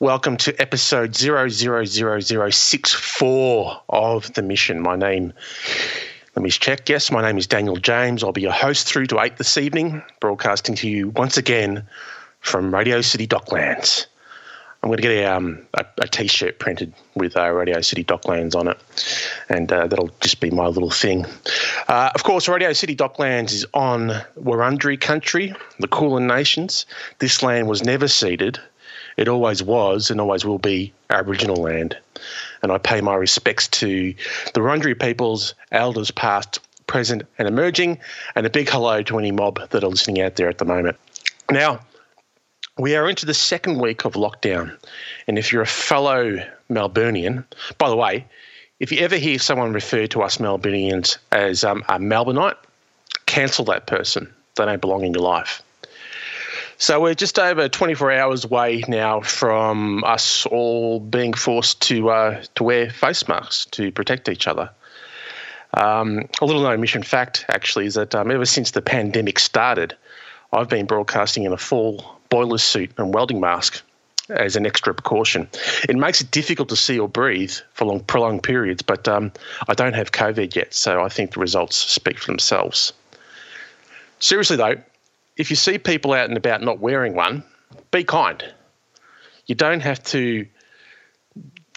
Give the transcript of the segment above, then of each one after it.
Welcome to episode 000064 of The Mission. My name, let me check. Yes, my name is Daniel James. I'll be your host through to 8 this evening, broadcasting to you once again from Radio City Docklands. I'm going to get a, um, a, a t-shirt printed with uh, Radio City Docklands on it, and uh, that'll just be my little thing. Uh, of course, Radio City Docklands is on Wurundjeri country, the Kulin Nations. This land was never ceded it always was and always will be Aboriginal land. And I pay my respects to the Wurundjeri peoples, elders past, present, and emerging, and a big hello to any mob that are listening out there at the moment. Now, we are into the second week of lockdown. And if you're a fellow Melburnian, by the way, if you ever hear someone refer to us Melburnians as um, a Melbourneite, cancel that person. They don't belong in your life. So we're just over 24 hours away now from us all being forced to uh, to wear face masks to protect each other. Um, a little known mission fact, actually, is that um, ever since the pandemic started, I've been broadcasting in a full boiler suit and welding mask as an extra precaution. It makes it difficult to see or breathe for long, prolonged periods, but um, I don't have COVID yet, so I think the results speak for themselves. Seriously, though, if you see people out and about not wearing one, be kind. You don't have to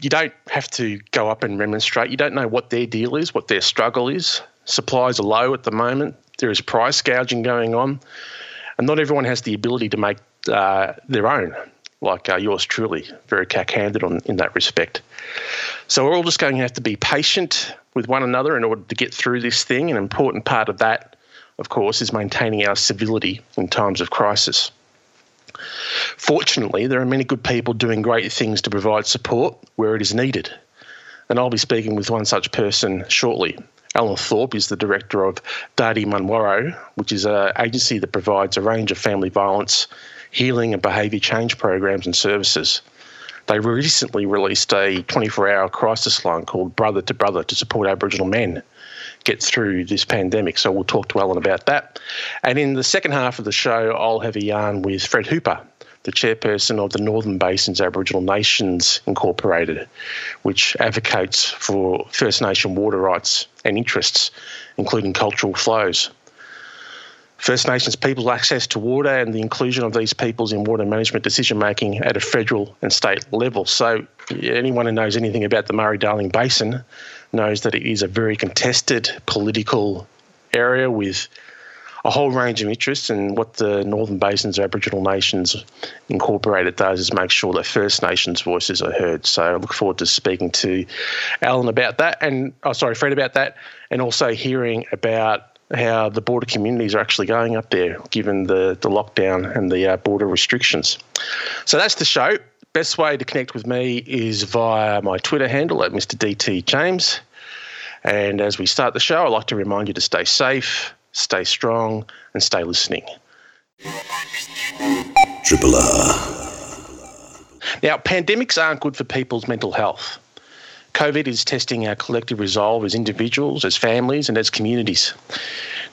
you don't have to go up and remonstrate. You don't know what their deal is, what their struggle is. Supplies are low at the moment. There is price gouging going on, and not everyone has the ability to make uh, their own, like uh, yours truly, very cack-handed on in that respect. So we're all just going to have to be patient with one another in order to get through this thing. An important part of that of course, is maintaining our civility in times of crisis. Fortunately, there are many good people doing great things to provide support where it is needed. And I'll be speaking with one such person shortly. Alan Thorpe is the director of Dardi Munwurro, which is an agency that provides a range of family violence, healing, and behaviour change programs and services. They recently released a 24 hour crisis line called Brother to Brother to support Aboriginal men get through this pandemic. So we'll talk to Alan about that. And in the second half of the show, I'll have a yarn with Fred Hooper, the chairperson of the Northern Basins Aboriginal Nations Incorporated, which advocates for First Nation water rights and interests, including cultural flows. First Nations people's access to water and the inclusion of these peoples in water management decision making at a federal and state level. So, anyone who knows anything about the Murray Darling Basin knows that it is a very contested political area with a whole range of interests. And what the Northern Basins Aboriginal Nations Incorporated does is make sure that First Nations voices are heard. So I look forward to speaking to Alan about that, and oh, sorry, Fred about that, and also hearing about how the border communities are actually going up there, given the, the lockdown and the uh, border restrictions. So that's the show. Best way to connect with me is via my Twitter handle at Mr. DT James. And as we start the show, I'd like to remind you to stay safe, stay strong, and stay listening. Triple R. Now, pandemics aren't good for people's mental health. COVID is testing our collective resolve as individuals, as families, and as communities.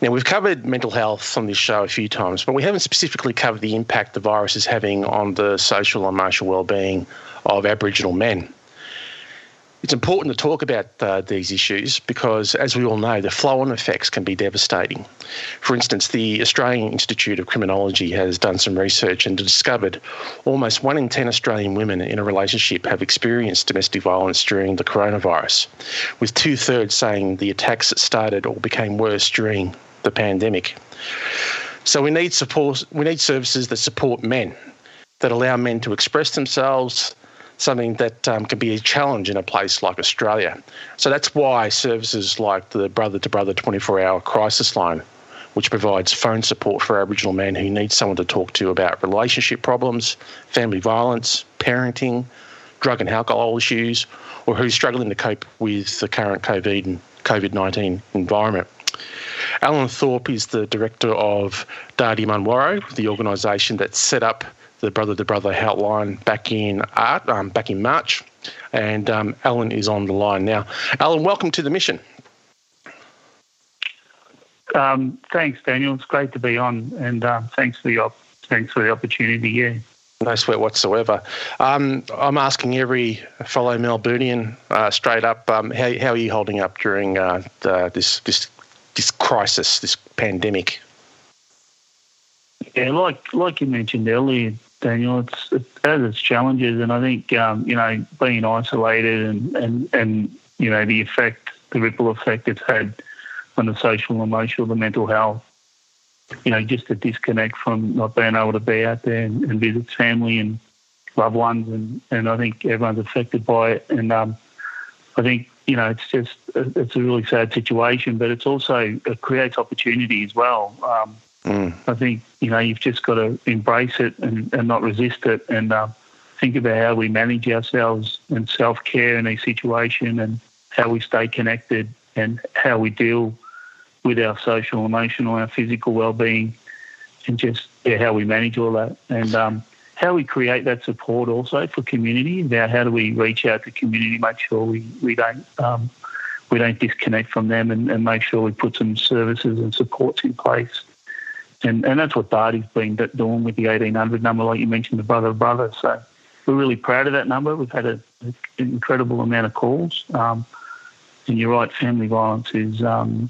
Now, we've covered mental health on this show a few times, but we haven't specifically covered the impact the virus is having on the social and emotional well-being of Aboriginal men. It's important to talk about uh, these issues because, as we all know, the flow on effects can be devastating. For instance, the Australian Institute of Criminology has done some research and discovered almost one in 10 Australian women in a relationship have experienced domestic violence during the coronavirus, with two thirds saying the attacks started or became worse during the pandemic. So we need support. We need services that support men, that allow men to express themselves, something that um, can be a challenge in a place like Australia. So that's why services like the Brother to Brother 24 hour crisis line, which provides phone support for Aboriginal men who need someone to talk to about relationship problems, family violence, parenting, drug and alcohol issues, or who's struggling to cope with the current COVID COVID 19 environment. Alan Thorpe is the director of Dardi Munwurro, the organisation that set up the Brother to Brother Helpline back in art, um, back in March, and um, Alan is on the line now. Alan, welcome to the mission. Um, thanks, Daniel. It's great to be on, and uh, thanks for the op- thanks for the opportunity. Yeah. No sweat whatsoever. Um, I'm asking every fellow Melburnian uh, straight up, um, how, how, are you holding up during uh, the, this this this crisis, this pandemic? Yeah, like like you mentioned earlier, Daniel, it's it has its challenges, and I think um, you know being isolated and, and and you know the effect, the ripple effect it's had on the social, emotional, the mental health. You know, just a disconnect from not being able to be out there and, and visit family and loved ones, and, and I think everyone's affected by it. And um, I think you know it's just it's a really sad situation, but it's also it creates opportunity as well. Um, mm. I think you know you've just got to embrace it and, and not resist it, and um, think about how we manage ourselves and self care in a situation, and how we stay connected, and how we deal with our social, emotional, our physical well-being, and just yeah, how we manage all that, and um, how we create that support also for community. About how do we reach out to community, make sure we we don't um, we don't disconnect from them, and, and, make sure we put some services and supports in place. And and that's what Dardi's been doing with the 1800 number, like you mentioned, the brother brother. So we're really proud of that number. We've had a, an incredible amount of calls. Um, and you're right, family violence is um,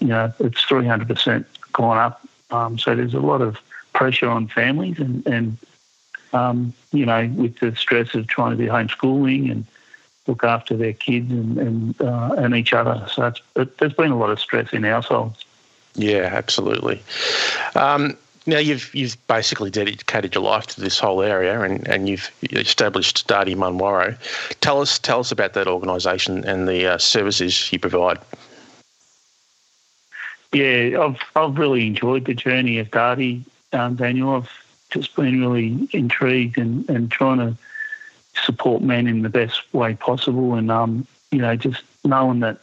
you know, it's 300% gone up. Um, so there's a lot of pressure on families and, and um, you know, with the stress of trying to do homeschooling and look after their kids and and, uh, and each other. So it, there's been a lot of stress in households. Yeah, absolutely. Um, now you've you've basically dedicated your life to this whole area, and, and you've established Dardi Munwurro. Tell us tell us about that organisation and the uh, services you provide yeah, I've I've really enjoyed the journey of Dardi, um, Daniel. I've just been really intrigued and, and trying to support men in the best way possible, and um, you know, just knowing that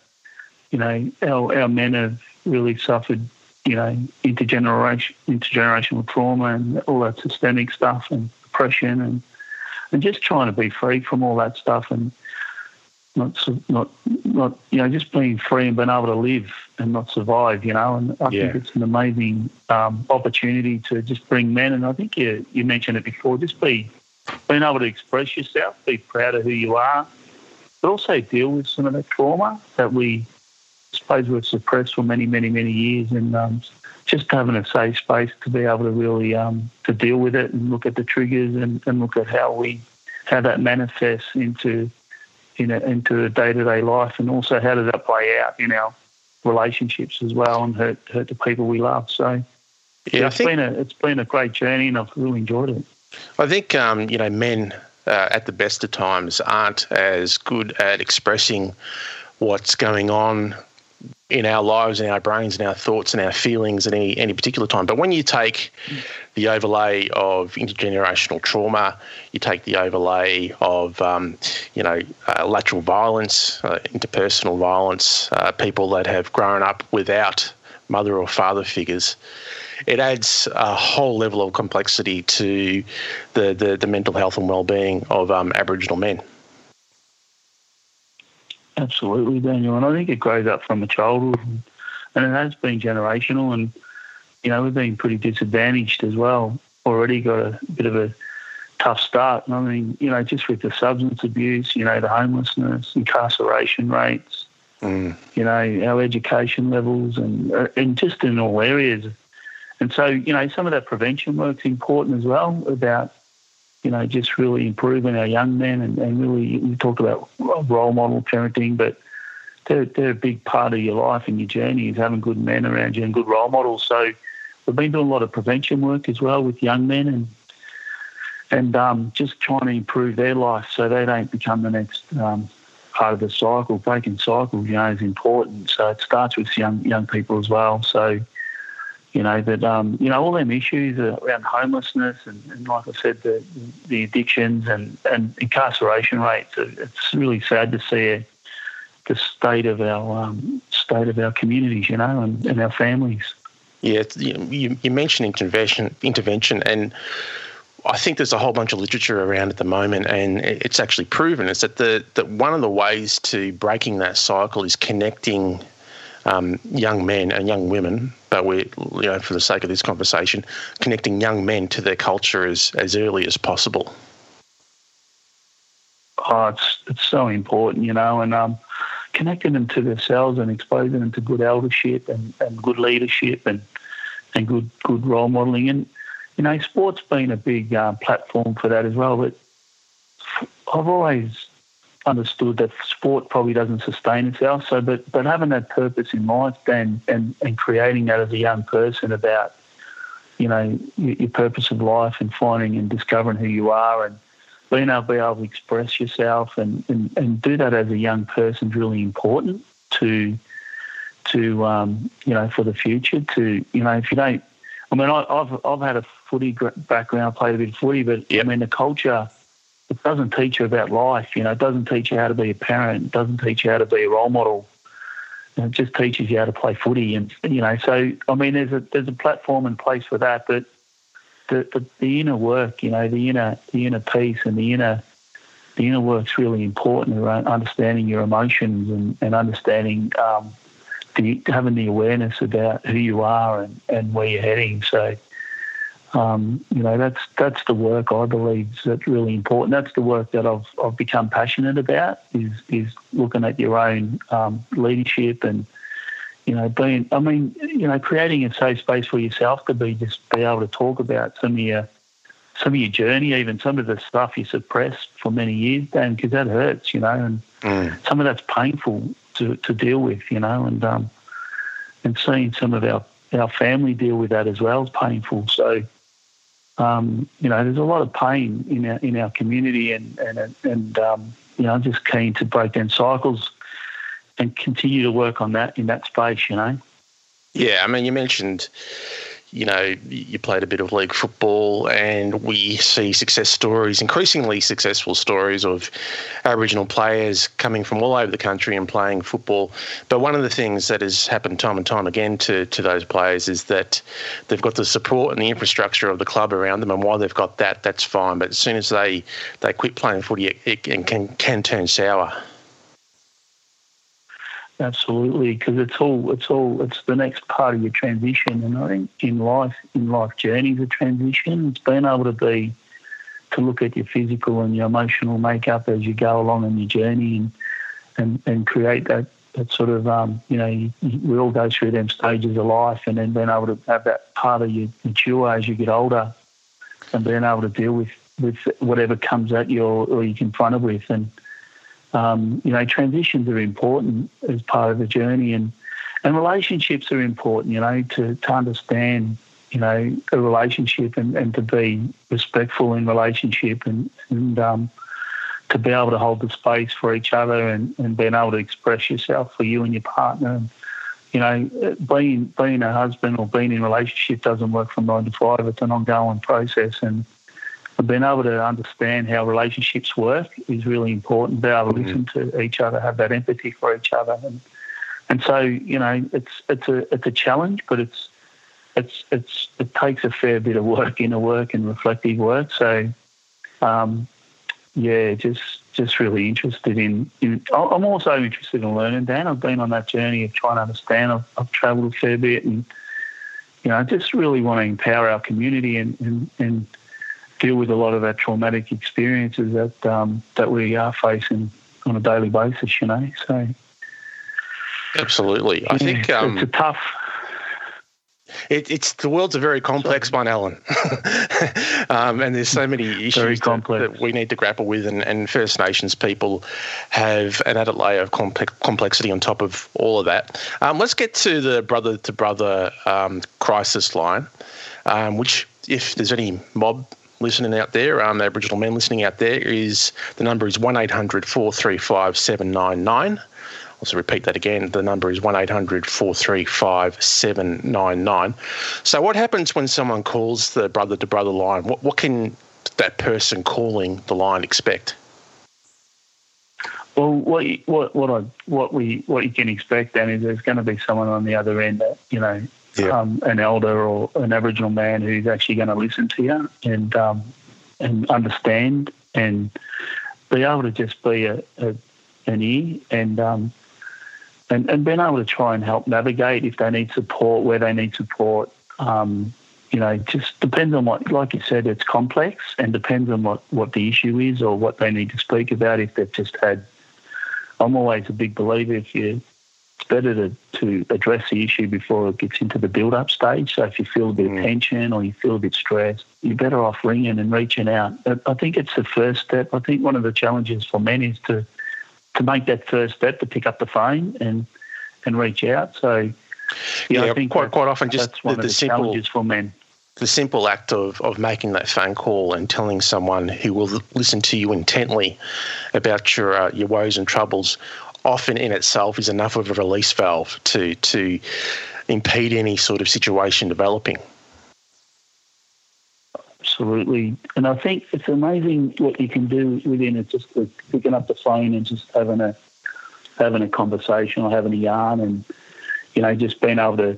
you know our our men have really suffered, you know, intergeneration intergenerational trauma and all that systemic stuff and depression and and just trying to be free from all that stuff. And not not not you know just being free and being able to live and not survive you know and I yeah. think it's an amazing um, opportunity to just bring men and I think you you mentioned it before just be being able to express yourself be proud of who you are but also deal with some of that trauma that we I suppose we've suppressed for many many many years and um, just having a safe space to be able to really um, to deal with it and look at the triggers and, and look at how we how that manifests into in a, into a day to day life, and also how does that play out in our relationships as well, and hurt hurt the people we love. So, yeah, it's think, been a it's been a great journey, and I've really enjoyed it. I think um, you know men uh, at the best of times aren't as good at expressing what's going on in our lives, in our brains, in our thoughts, and our feelings at any any particular time. But when you take the overlay of intergenerational trauma, you take the overlay of um, you know uh, lateral violence, uh, interpersonal violence, uh, people that have grown up without mother or father figures. It adds a whole level of complexity to the, the, the mental health and well-being of um, Aboriginal men. Absolutely, Daniel. And I think it grows up from a childhood and, and it has been generational. And, you know, we've been pretty disadvantaged as well. Already got a bit of a tough start. And I mean, you know, just with the substance abuse, you know, the homelessness, incarceration rates, mm. you know, our education levels, and, uh, and just in all areas. And so, you know, some of that prevention work's important as well about you know, just really improving our young men and, and really, we talk about role model parenting, but they're, they're a big part of your life and your journey is having good men around you and good role models. So we've been doing a lot of prevention work as well with young men and and um, just trying to improve their life so they don't become the next um, part of the cycle. Breaking cycles, you know, is important. So it starts with young young people as well. So you know, that um, you know all them issues around homelessness and, and, like I said, the the addictions and, and incarceration rates. It's really sad to see the state of our um, state of our communities, you know, and, and our families. Yeah, you, you mentioned intervention, intervention, and I think there's a whole bunch of literature around at the moment, and it's actually proven is that the that one of the ways to breaking that cycle is connecting um, young men and young women, but we, you know, for the sake of this conversation, connecting young men to their culture as as early as possible. Oh, it's it's so important, you know, and um, connecting them to themselves and exposing them to good eldership and, and good leadership and and good good role modelling. And you know, sport's been a big uh, platform for that as well. But I've always understood that sport probably doesn't sustain itself. So, but but having that purpose in mind and and, and creating that as a young person about you know your, purpose of life and finding and discovering who you are and being able to be able to express yourself and, and, and do that as a young person is really important to to um, you know for the future. To you know, if you don't, I mean, I, have I've had a footy background, played a bit of footy, but yep. I mean the culture. It doesn't teach you about life, you know. It doesn't teach you how to be a parent. It doesn't teach you how to be a role model. It just teaches you how to play footy, and you know. So I mean, there's a there's a platform in place for that, but the, the, the inner work, you know, the inner the inner peace and the inner the inner work's really important around understanding your emotions and, and understanding um, the, having the awareness about who you are and, and where you're heading. So, um, you know, that's that's the work I believe is that's really important. That's the work that I've I've become passionate about is is looking at your own um, leadership and you know being. I mean, you know, creating a safe space for yourself to be just be able to talk about some of your some of your journey, even some of the stuff you suppressed for many years, Dan, because that hurts, you know, and mm. some of that's painful to, to deal with, you know, and um, and seeing some of our, our family deal with that as well is painful. So, um, you know, there's a lot of pain in our in our community, and and and um, you know, I'm just keen to break down cycles and continue to work on that in that space, you know. Yeah, I mean, you mentioned you know, you played a bit of league football, and we see success stories, increasingly successful stories of Aboriginal players coming from all over the country and playing football. But one of the things that has happened time and time again to, to those players is that they've got the support and the infrastructure of the club around them, and while they've got that, that's fine. But as soon as they, they quit playing footy, it, it can, can turn sour. Absolutely, because it's all it's all it's the next part of your transition, and I think in life, in life journeys of transition, it's being able to be to look at your physical and your emotional makeup as you go along in your journey, and and, and create that that sort of um, you know you, we all go through them stages of life, and then being able to have that part of you mature as you get older, and being able to deal with with whatever comes at you or, or you're confronted with, and um, you know, transitions are important as part of the journey, and and relationships are important. You know, to to understand, you know, a relationship and, and to be respectful in relationship, and and um, to be able to hold the space for each other, and, and being able to express yourself for you and your partner. And, you know, being being a husband or being in a relationship doesn't work from nine to five. It's an ongoing process, and being able to understand how relationships work is really important. Be able to mm-hmm. listen to each other, have that empathy for each other, and and so you know it's it's a it's a challenge, but it's it's it's it takes a fair bit of work, inner work, and reflective work. So, um, yeah, just just really interested in, in. I'm also interested in learning, Dan. I've been on that journey of trying to understand. I've, I've travelled a fair bit, and you know, I just really want to empower our community and and, and deal with a lot of our traumatic experiences that um, that we are facing on a daily basis. You know, so absolutely. I think um, it's a tough. It, it's the world's a very complex one, Alan, um, and there's so many issues that, that, we need to grapple with. And, and, First Nations people have an added layer of complex, complexity on top of all of that. Um, let's get to the brother to brother um, crisis line, um, which, if there's any mob listening out there, um, Aboriginal men listening out there, is the number is 1800 435 799. Also, repeat that again. The number is 1800 435 799. So, what happens when someone calls the brother to brother line? What, what can that person calling the line expect? Well, what you, what what I what we what you can expect then is there's going to be someone on the other end that you know yeah. um, an elder or an Aboriginal man who's actually going to listen to you and um, and understand and be able to just be a, a an ear and um, and and being able to try and help navigate if they need support where they need support. Um, you know, just depends on what, like you said, it's complex and depends on what, what the issue is or what they need to speak about. If they've just had, I'm always a big believer if you, it's better to, to address the issue before it gets into the build up stage. So if you feel a bit of mm. tension or you feel a bit stressed, you're better off ringing and reaching out. I think it's the first step. I think one of the challenges for men is to, to make that first step to pick up the phone and, and reach out. So, yeah, yeah I think quite quite often just that's one the, the, the simple, challenges for men the simple act of, of making that phone call and telling someone who will listen to you intently about your uh, your woes and troubles often in itself is enough of a release valve to to impede any sort of situation developing. Absolutely, and I think it's amazing what you can do within it. Just picking up the phone and just having a having a conversation or having a yarn, and you know, just being able to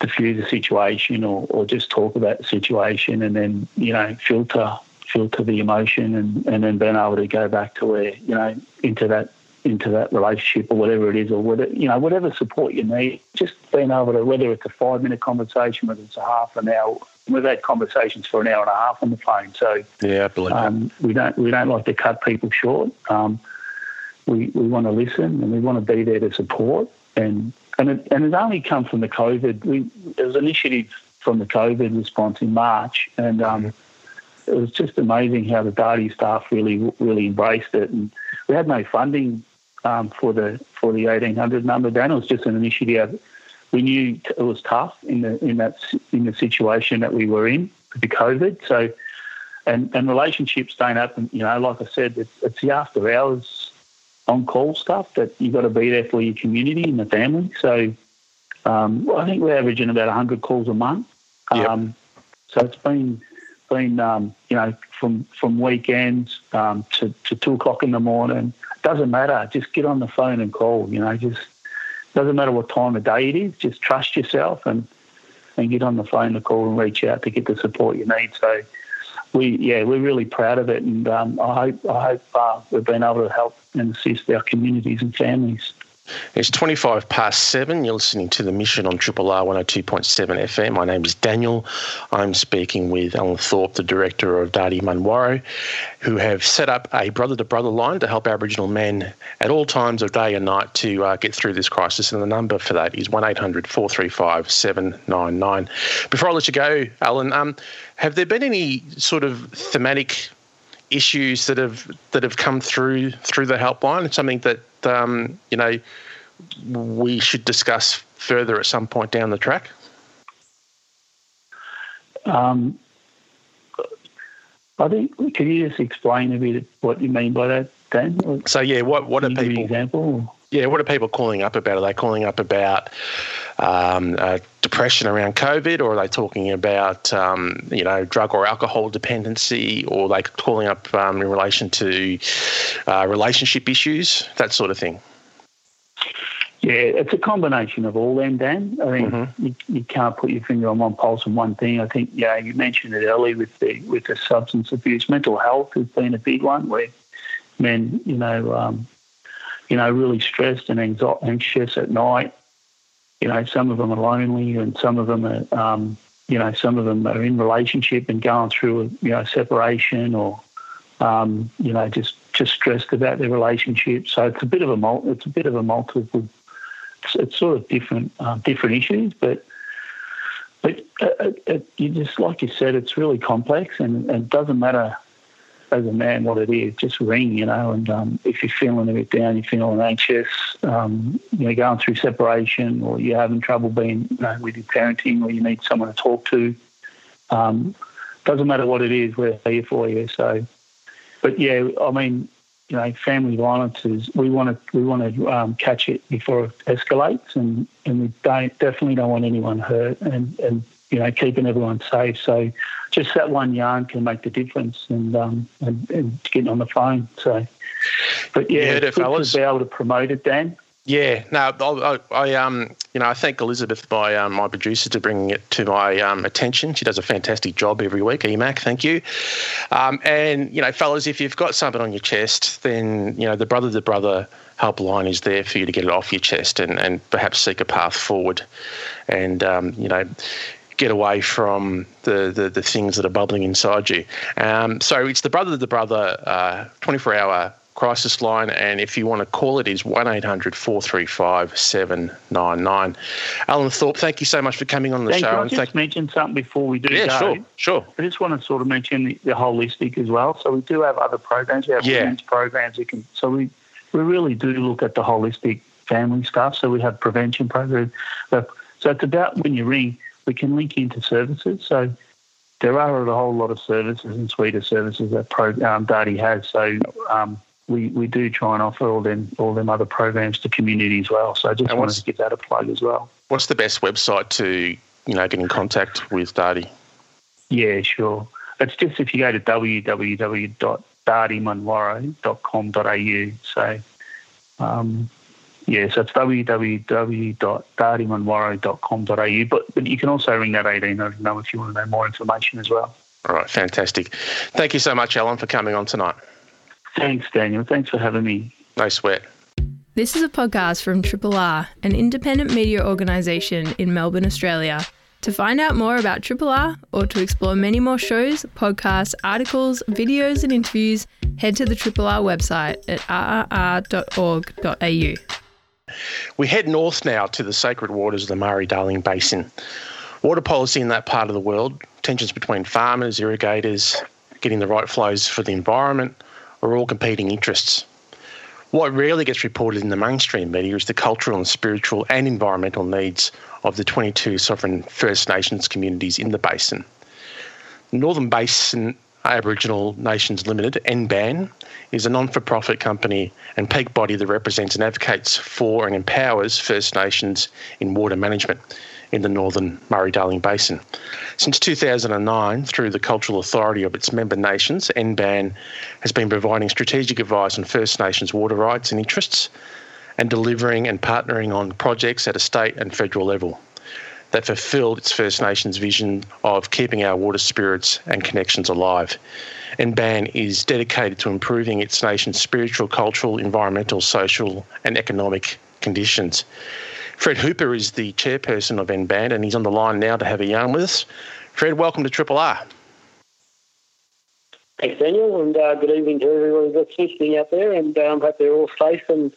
diffuse the situation or, or just talk about the situation and then, you know, filter filter the emotion and, and then being able to go back to where, you know, into that into that relationship or whatever it is or whatever you know, whatever support you need, just being able to whether it's a five minute conversation, whether it's a half an hour we've had conversations for an hour and a half on the phone. So yeah, um, we don't we don't like to cut people short. Um, we we want to listen and we want to be there to support and and it, and it's only come from the COVID. We, there was an initiative from the COVID response in March, and um, mm-hmm. it was just amazing how the Dardi staff really really embraced it. And we had no funding um, for the for the eighteen hundred number. Dan it was just an initiative. We knew it was tough in the in that in the situation that we were in with the COVID. So, and and relationships don't happen. You know, like I said, it's, it's the after hours on call stuff that you've got to be there for your community and the family. So um, I think we're averaging about 100 calls a month. Um, yep. So it's been been um, you know from from weekends um, to, to two o'clock in the morning. Doesn't matter. Just get on the phone and call. You know, just doesn't matter what time of day it is. Just trust yourself and and get on the phone to call and reach out to get the support you need. So we yeah we're really proud of it, and um, I hope I hope uh, we've been able to help and assist our communities and families. It's 25 past seven. You're listening to the mission on Triple R 102.7 FM. My name is Daniel. I'm speaking with Alan Thorpe, the director of Dardi Munwurro, who have set up a brother to brother line to help Aboriginal men at all times of day and night to uh, get through this crisis. And the number for that is 1 800 435 799. Before I let you go, Alan, um, have there been any sort of thematic issues that have that have come through through the helpline? It's something that um, you know we should discuss further at some point down the track. Um, I think can you just explain a bit what you mean by that, Dan? So yeah, what what are people? example. Yeah, what are people calling up about? Are they calling up about um, uh, depression around COVID, or are they talking about um, you know drug or alcohol dependency, or are they calling up um, in relation to uh, relationship issues, that sort of thing? Yeah, it's a combination of all them, Dan. I think mm-hmm. you, you, can't put your finger on one pulse on one thing. I think, yeah, you mentioned it earlier with the with the substance abuse. Mental health has been a big one where men, you know, um, you know, really stressed and anxious at night. You know, some of them are lonely, and some of them are, um, you know, some of them are in relationship and going through, a, you know, separation or, um, you know, just just stressed about their relationship. So it's a bit of a it's a bit of a multiple. It's, it's sort of different um, different issues, but but uh, uh, you just like you said, it's really complex, and, and it doesn't matter as a man what it is. Just ring, you know. And um, if you're feeling a bit down, you're feeling anxious, um, you know, going through separation, or you're having trouble being you know, with your parenting, or you need someone to talk to. Um, doesn't matter what it is, we're here for you. So, but yeah, I mean, you know, family violence is we want to we want to um, catch it before it escalates, and, and we don't definitely don't want anyone hurt, and and you know, keeping everyone safe. So just that one yarn can make the difference and, um, and, and getting on the phone. So, but yeah, it's good to be able to promote it, Dan. Yeah, no, I, I, um, you know, I thank Elizabeth, my um, my producer, to bringing it to my um, attention. She does a fantastic job every week. EMAC, thank you. Um, and you know, fellas, if you've got something on your chest, then you know the brother to brother helpline is there for you to get it off your chest and and perhaps seek a path forward, and um, you know, get away from the, the, the, things that are bubbling inside you. Um, so it's the brother to the brother uh, 24 hour crisis line, and if you want to call it, is 1 800 435 799. Alan Thorpe, thank you so much for coming on the show. Can I just thank- mention something before we do yeah, go? sure, sure. I just want to sort of mention the, the holistic as well. So we do have other programs. We have yeah. women's programs. We can, so we, we really do look at the holistic family stuff. So we have prevention programs. So it's about when you ring, we can link into services. So there are a whole lot of services and suite of services that Pro, um, Dardi has. So um, we, we do try and offer all them all them other programs to community as well. So I just wanted to give that a plug as well. What's the best website to you know get in contact with Dardi? Yeah, sure. It's just if you go to www.dardimunwurro.com.au. So um, yeah, so it's www.dardimunwurro.com.au. But but you can also ring that 1800 number if you want to know more information as well. All right, fantastic. Thank you so much, Alan, for coming on tonight. Thanks, Daniel. Thanks for having me. No sweat. This is a podcast from Triple R, an independent media organisation in Melbourne, Australia. To find out more about Triple R or to explore many more shows, podcasts, articles, videos, and interviews, head to the Triple R website at rrr.org.au. We head north now to the sacred waters of the Murray Darling Basin. Water policy in that part of the world, tensions between farmers, irrigators, getting the right flows for the environment, are all competing interests. What rarely gets reported in the mainstream media is the cultural and spiritual and environmental needs of the 22 sovereign First Nations communities in the basin. Northern Basin Aboriginal Nations Limited, NBAN, is a non for profit company and peak body that represents and advocates for and empowers First Nations in water management in the northern Murray Darling Basin. Since 2009, through the Cultural Authority of its member nations, NBAN has been providing strategic advice on First Nations water rights and interests and delivering and partnering on projects at a state and federal level that fulfilled its First Nations vision of keeping our water spirits and connections alive. NBAN is dedicated to improving its nation's spiritual, cultural, environmental, social, and economic conditions. Fred Hooper is the chairperson of NBAN, and he's on the line now to have a yarn with us. Fred, welcome to Triple R. Thanks, Daniel, and uh, good evening to everyone that's listening out there, and um, hope they're all safe and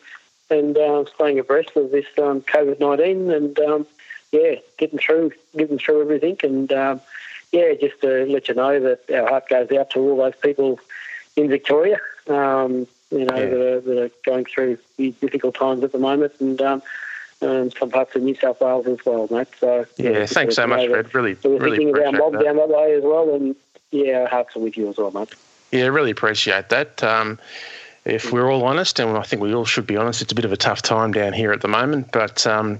and uh, staying abreast of this um, COVID nineteen, and um, yeah, getting through, getting through everything, and um, yeah, just to let you know that our heart goes out to all those people in Victoria, um, you know, yeah. that, are, that, are, going through these difficult times at the moment, and um, and some parts of New South Wales as well, mate. So yeah, yeah thanks so much, Fred. Really, so we're really thinking around Bob that. down that way as well, and yeah, our hearts are with you as well, mate. Yeah, really appreciate that. Um, if we're all honest, and I think we all should be honest, it's a bit of a tough time down here at the moment. But um,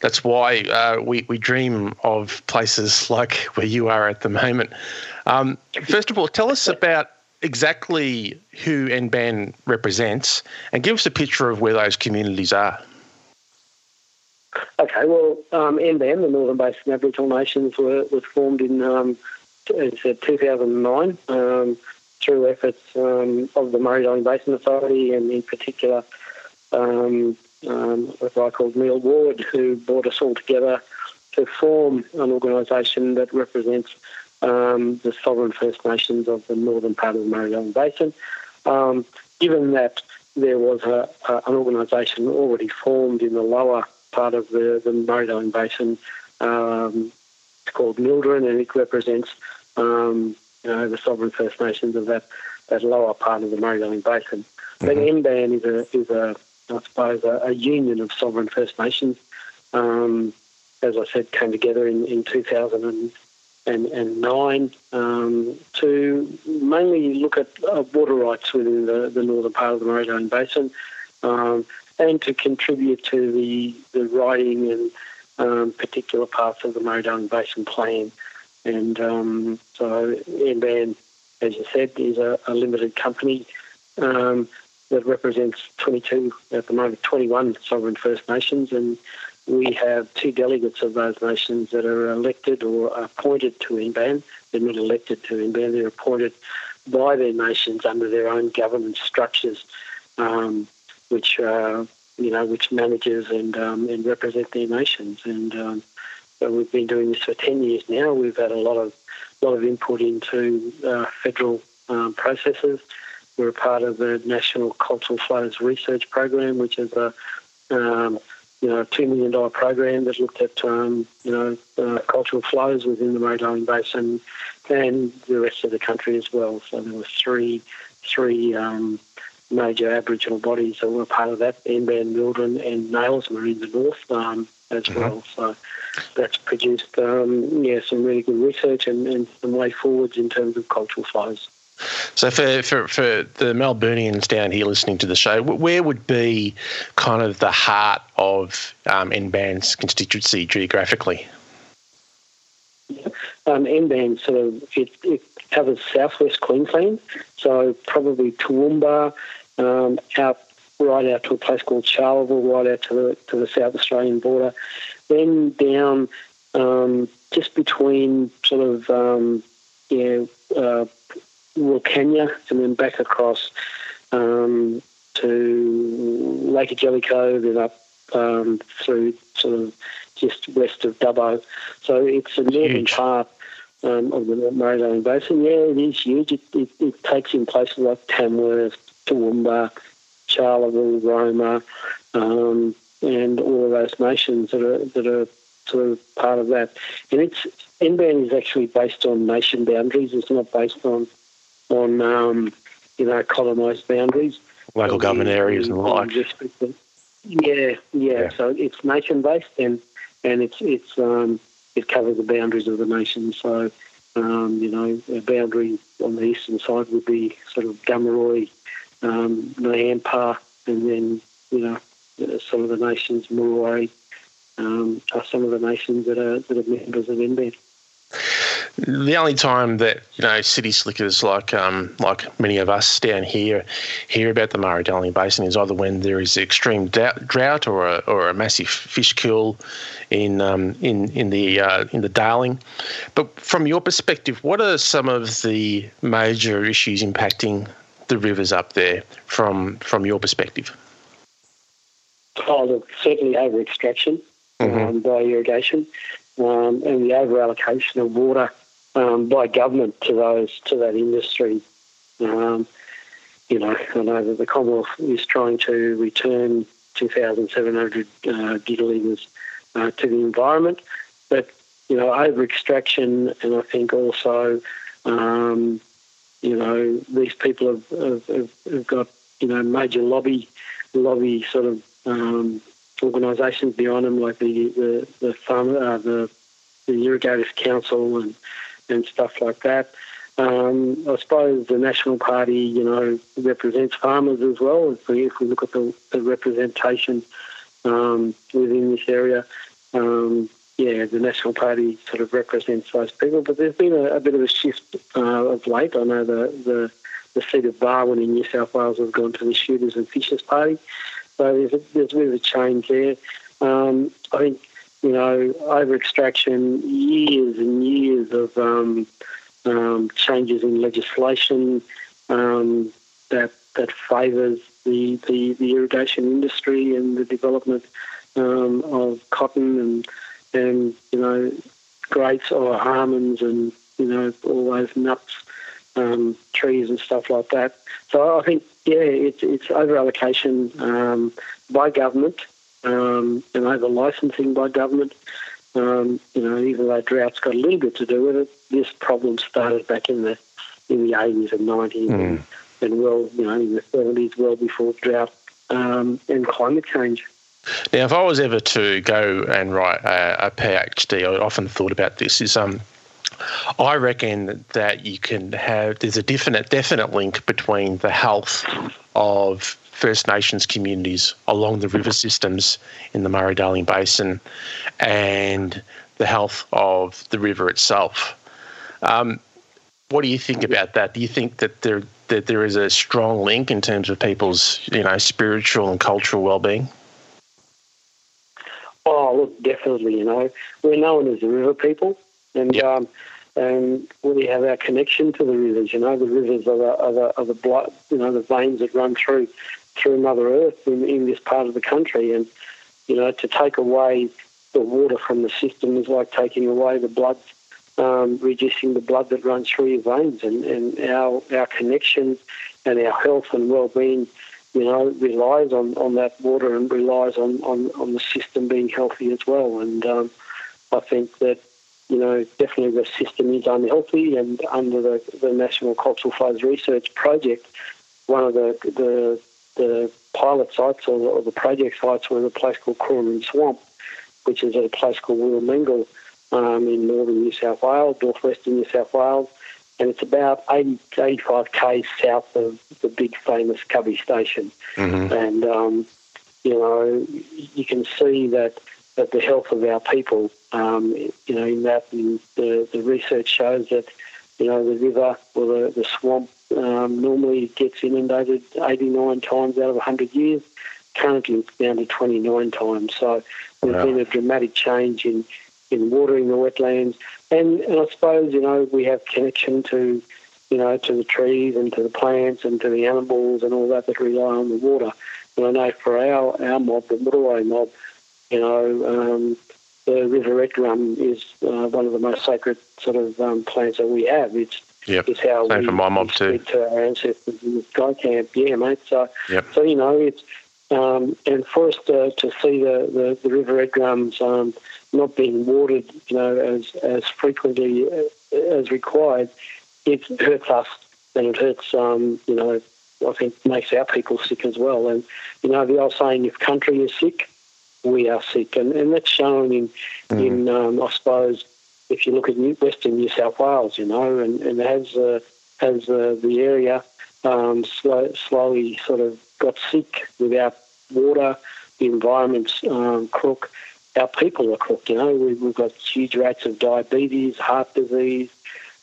that's why uh, we we dream of places like where you are at the moment. Um, first of all, tell us about exactly who NBAN represents, and give us a picture of where those communities are. Okay, well, um, NBAN, the Northern Basin Aboriginal Nations, were, was formed in um, 2009 um, through efforts um, of the Murray-Darling Basin Authority and in particular um, um, a guy called Neil Ward who brought us all together to form an organisation that represents um, the sovereign First Nations of the northern part of the Murray-Darling Basin. Um, given that there was a, a, an organisation already formed in the lower part of the, the Murray-Darling Basin. Um, it's called MLDRIN, and it represents um, you know, the sovereign First Nations of that, that lower part of the Murray-Darling Basin. Mm-hmm. But NBAN is a, is a I suppose, a, a union of sovereign First Nations. Um, as I said, came together in, in 2009 um, to mainly look at uh, water rights within the, the northern part of the Murray-Darling Basin. Um, and to contribute to the, the writing and um, particular parts of the Murray-Darling Basin Plan. And um, so NBAN, as you said, is a, a limited company um, that represents 22, at the moment, 21 sovereign First Nations. And we have two delegates of those nations that are elected or appointed to NBAN. They're not elected to NBAN, they're appointed by their nations under their own governance structures, um, which uh, you know which manages and um, and represent their nations. And um, so we've been doing this for ten years now. We've had a lot of lot of input into uh, federal um, processes. We're a part of the National Cultural Flows Research Program, which is a um, you know, $2 million program that looked at, um, you know, uh, cultural flows within the Murray-Darling Basin and the rest of the country as well. So there were three, three um, major Aboriginal bodies that were part of that, NBAN, MLDRIN and Nails were in the north um, as mm-hmm. well. So that's produced, um, yeah, some really good research and, and some way forwards in terms of cultural flows. So for, for, for the Melburnians down here listening to the show, where would be kind of the heart of um, NBAN's constituency geographically? Um, NBAN sort of it, it covers southwest Queensland, so probably Toowoomba, um, out right out to a place called Charleville, right out to the to the South Australian border, then down um, just between sort of um, yeah uh, Kenya, and then back across um, to Lake Cargelligo, then up um, through sort of just west of Dubbo. So it's a northern part um, of the Murray Basin. Yeah, it is huge. It, it, it, takes in places like Tamworth, Toowoomba, Charleville, Roma, um, and all of those nations that are that are sort of part of that. And it's NBAN is actually based on nation boundaries. It's not based on on um, you know colonised boundaries, local government areas and the like. Yeah, yeah, yeah, So it's nation based and and it's it's um, it covers the boundaries of the nation. So um, you know, a boundary on the eastern side would be sort of Gomeroi, um, Nampa, and then you know some of the nations, Murray, um, are some of the nations that are that are members of NBAN the only time that you know city slickers like um, like many of us down here hear about the Murray Darling Basin is either when there is extreme drought or a, or a massive fish kill in um, in in the uh, in the Darling. But from your perspective, what are some of the major issues impacting the rivers up there from from your perspective? Oh, look, certainly over extraction mm-hmm. um, by irrigation um, and the over allocation of water um, by government to those to that industry. Um, you know, I know that the Commonwealth is trying to return 2,700 uh, gigalitres uh, to the environment, but you know, over extraction, and I think also, um, you know, these people have, have, have, got you know major lobby lobby sort of um, organisations behind them, like the the the farmer, uh, the the Irrigators Council and and stuff like that. Um, I suppose the National Party, you know, represents farmers as well. If we, if we look at the, the representation um, within this area, um, yeah, the National Party sort of represents those people. But there's been a, a bit of a shift uh, of late. I know the, the, the seat of Barwon in New South Wales has gone to the Shooters and Fishers Party. So there's a, there's a bit of a change there. Um, I think you know, over extraction, years and years of um, um, changes in legislation um, that that favours the, the, the, irrigation industry and the development um, of cotton and and you know grapes or almonds and you know all those nuts um, trees and stuff like that. So I think yeah, it's it's over allocation um, by government um, and over licensing by government. Um, you know, even though drought's got a little bit to do with it, this problem started back in the in the 80s and 90s, mm. and, and, well, you know, in the 70s, well before drought um, and climate change. Now, if I was ever to go and write a, a PhD, I often thought about this. Is um, I reckon that you can have there's a definite definite link between the health of First Nations communities along the river systems in the Murray Darling Basin and the health of the river itself. Um, what do you think about that? Do you think that there that there is a strong link in terms of people's you know spiritual and cultural well-being? Oh, look, definitely. You know, we're known as the river people, and yep. um, and we have our connection to the rivers. You know, the rivers are the, are the, are the blood, you know, the veins that run through through Mother Earth in, in this part of the country, and you know, to take away the water from the system is like taking away the blood, um, reducing the blood that runs through your veins, and, and our our connection and our health and well-being you know, relies on, on that water and relies on, on, on the system being healthy as well. And um, I think that, you know, definitely the system is unhealthy. And under the, the National Cultural Flows Research Project, one of the, the, the pilot sites or the, or the project sites was a place called Coromandel Swamp, which is at a place called Weilmoringle um, in northern New South Wales, northwestern New South Wales and it's about 80, 85 k's south of the big famous Cubbie Station. Mm-hmm. And, um, you know, you can see that, that the health of our people, um, you know, in that the, the research shows that, you know, the river or the, the swamp um, normally it gets inundated 89 times out of 100 years. Currently, it's down to 29 times. So there's wow. been a dramatic change in, in watering the wetlands. And, and I suppose, you know, we have connection to, you know, to the trees and to the plants and to the animals and all that that rely on the water. And I know for our, our mob, the Murrawarri mob, you know, um, the river red gum is uh, one of the most sacred sort of um, plants that we have. It's Yep. It's how Same we, for my mob too. To our ancestors in the sky camp, yeah, mate. So, yep. so you know, it's um, and for us to, to see the, the, the river red gums um, not being watered, you know, as as frequently uh, as required, it hurts us and it hurts, um, you know, I think makes our people sick as well. And you know, the old saying, if country is sick, we are sick, and and that's shown in mm. in um, I suppose if you look at New, Western New South Wales, you know, and and as uh, uh, the area um, slow, slowly sort of got sick without water, the environment's um, crook our people are cooked. You know, we, have got huge rates of diabetes, heart disease,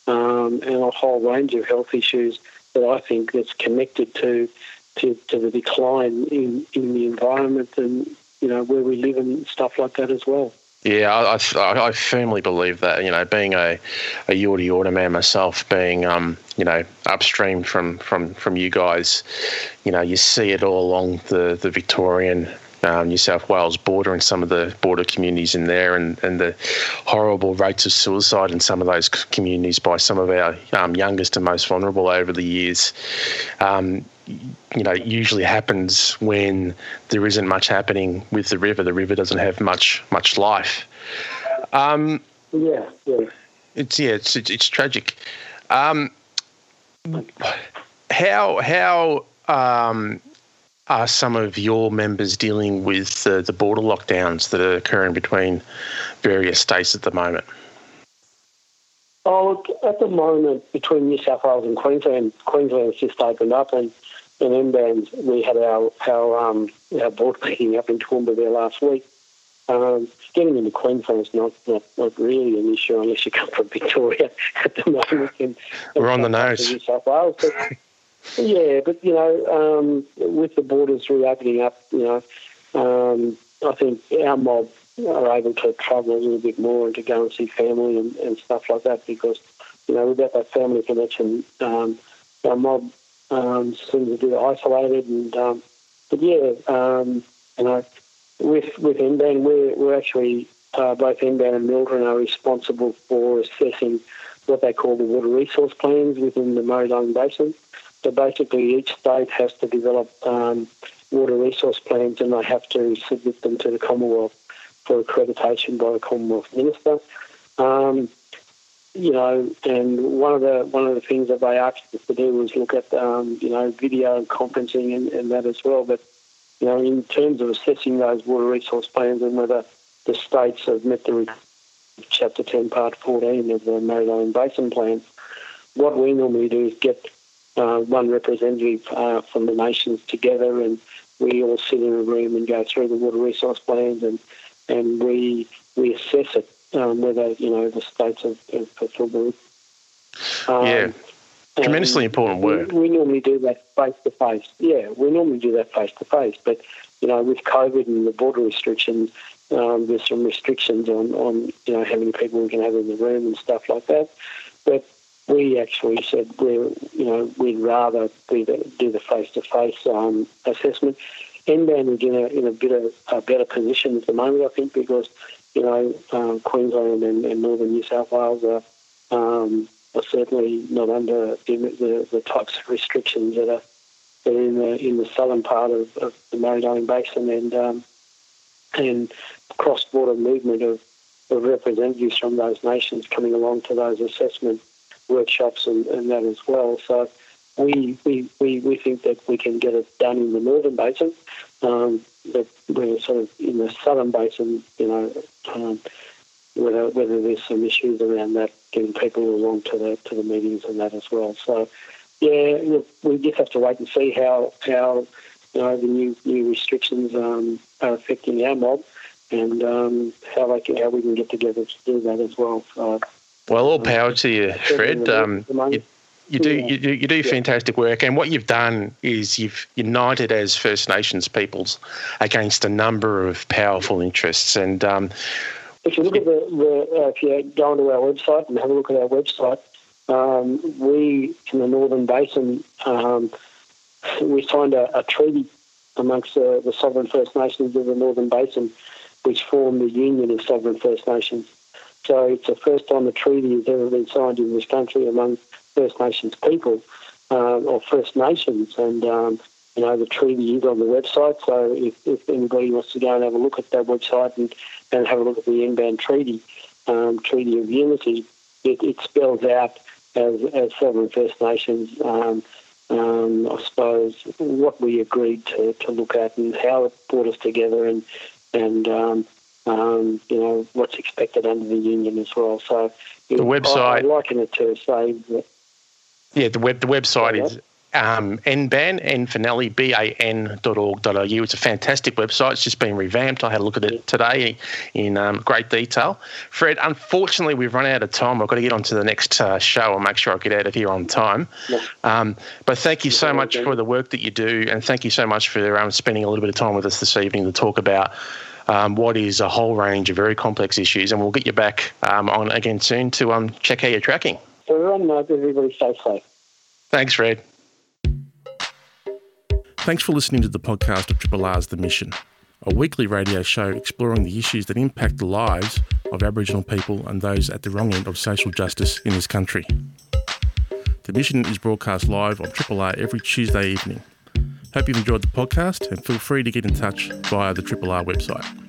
um, and a whole range of health issues that I think that's connected to to, to the decline in, in the environment and you know where we live and stuff like that as well. Yeah, I, I, I, firmly believe that. You know, being a a Yorta Yorta man myself, being um, you know upstream from from from you guys, you know, you see it all along the the Victorian um, New South Wales border and some of the border communities in there, and, and the horrible rates of suicide in some of those communities by some of our um, youngest and most vulnerable over the years. Um, you know, usually happens when there isn't much happening with the river. The river doesn't have much much life. Um, yeah, yeah. It's yeah, it's it's, it's tragic. Um, how how um, are some of your members dealing with uh, the border lockdowns that are occurring between various states at the moment? Oh, at the moment, between New South Wales and Queensland, Queensland's just opened up, and in NBAN's we had our our um, our board meeting up in Toowoomba there last week. Um, getting into Queensland's not, not not really an issue unless you come from Victoria at the moment. And, We're on the nose. New South Wales, but, yeah, but you know, um, with the borders reopening up, you know, um, I think our mob are able to travel a little bit more and to go and see family and, and stuff like that because, you know, without that family connection, um, our mob um, seems a bit isolated. And um, but yeah, um, you know, with with NBAN, we're we're actually uh, both NBAN and MLDRIN are responsible for assessing what they call the water resource plans within the Murray Basin. So basically, each state has to develop um, water resource plans and they have to submit them to the Commonwealth for accreditation by the Commonwealth Minister. Um, you know, and one of the one of the things that they asked us to do was look at um, you know video conferencing and, and, that as well. But you know, in terms of assessing those water resource plans and whether the states have met the Chapter 10, Part 14 of the Darling Basin Plan, what we normally do is get uh, one representative uh, from the nations together, and we all sit in a room and go through the water resource plans, and and we we assess it um, whether you know the states have, have fulfilled Um, yeah, tremendously important work. We, we normally do that face to face. Yeah, we normally do that face to face, but you know with COVID and the border restrictions, um, there's some restrictions on, on you know how many people we can have in the room and stuff like that. But we actually said we you know we'd rather be the, do the face to face assessment. NBAN is in a in a bit of a better position at the moment, I think, because you know um, Queensland and, and, northern New South Wales are, um, are certainly not under the, the, the, types of restrictions that are, that in the in the southern part of, of the Murray-Darling Basin and um, and cross-border movement of, of representatives from those nations coming along to those assessment workshops and, and that as well. So we, we, we, we think that we can get it done in the northern basin. Um, but we're sort of in the southern basin, you know, um, whether, whether there's some issues around that, getting people along to the to the meetings and that as well. So, yeah, we just have to wait and see how how you know the new new restrictions um, are affecting our mob, and um, how they can, how we can get together to do that as well. So, well, all power to you, Fred. Um, you, you, do you do you do fantastic work, and what you've done is you've united as First Nations peoples against a number of powerful interests. And um, if you look at the, the uh, if you go onto our website and have a look at our website, um, we in the Northern Basin um, we signed a, a treaty amongst the, the sovereign First Nations of the Northern Basin, which formed the Union of Sovereign First Nations. So it's the first time a treaty has ever been signed in this country among First Nations people um, or First Nations. And, um, you know, the treaty is on the website. So if, if, anybody wants to go and have a look at that website and, and have a look at the NBAN Treaty, um, Treaty of Unity, it, it, spells out as, as Sovereign First Nations, um, um, I suppose, what we agreed to, to look at and how it brought us together and, and um, um, you know, what's expected under the union as well. So the website, I, I liken it to say that. Yeah, the web the website is um, NBAN, N for Nelly, ban.org.au. It's a fantastic website. It's just been revamped. I had a look at it today in um, great detail. Fred, unfortunately, we've run out of time. I've got to get on to the next uh, show and make sure I get out of here on time. Yeah. Um, but thank you so much for the work that you do, and thank you so much for um, spending a little bit of time with us this evening to talk about um, what is a whole range of very complex issues. And we'll get you back um, on again soon to um, check how you're tracking. Everyone knows everybody stay safe. Thanks, Fred. Thanks for listening to the podcast of Triple R's The Mission, a weekly radio show exploring the issues that impact the lives of Aboriginal people and those at the wrong end of social justice in this country. The Mission is broadcast live on Triple R every Tuesday evening. Hope you've enjoyed the podcast and feel free to get in touch via the Triple R website.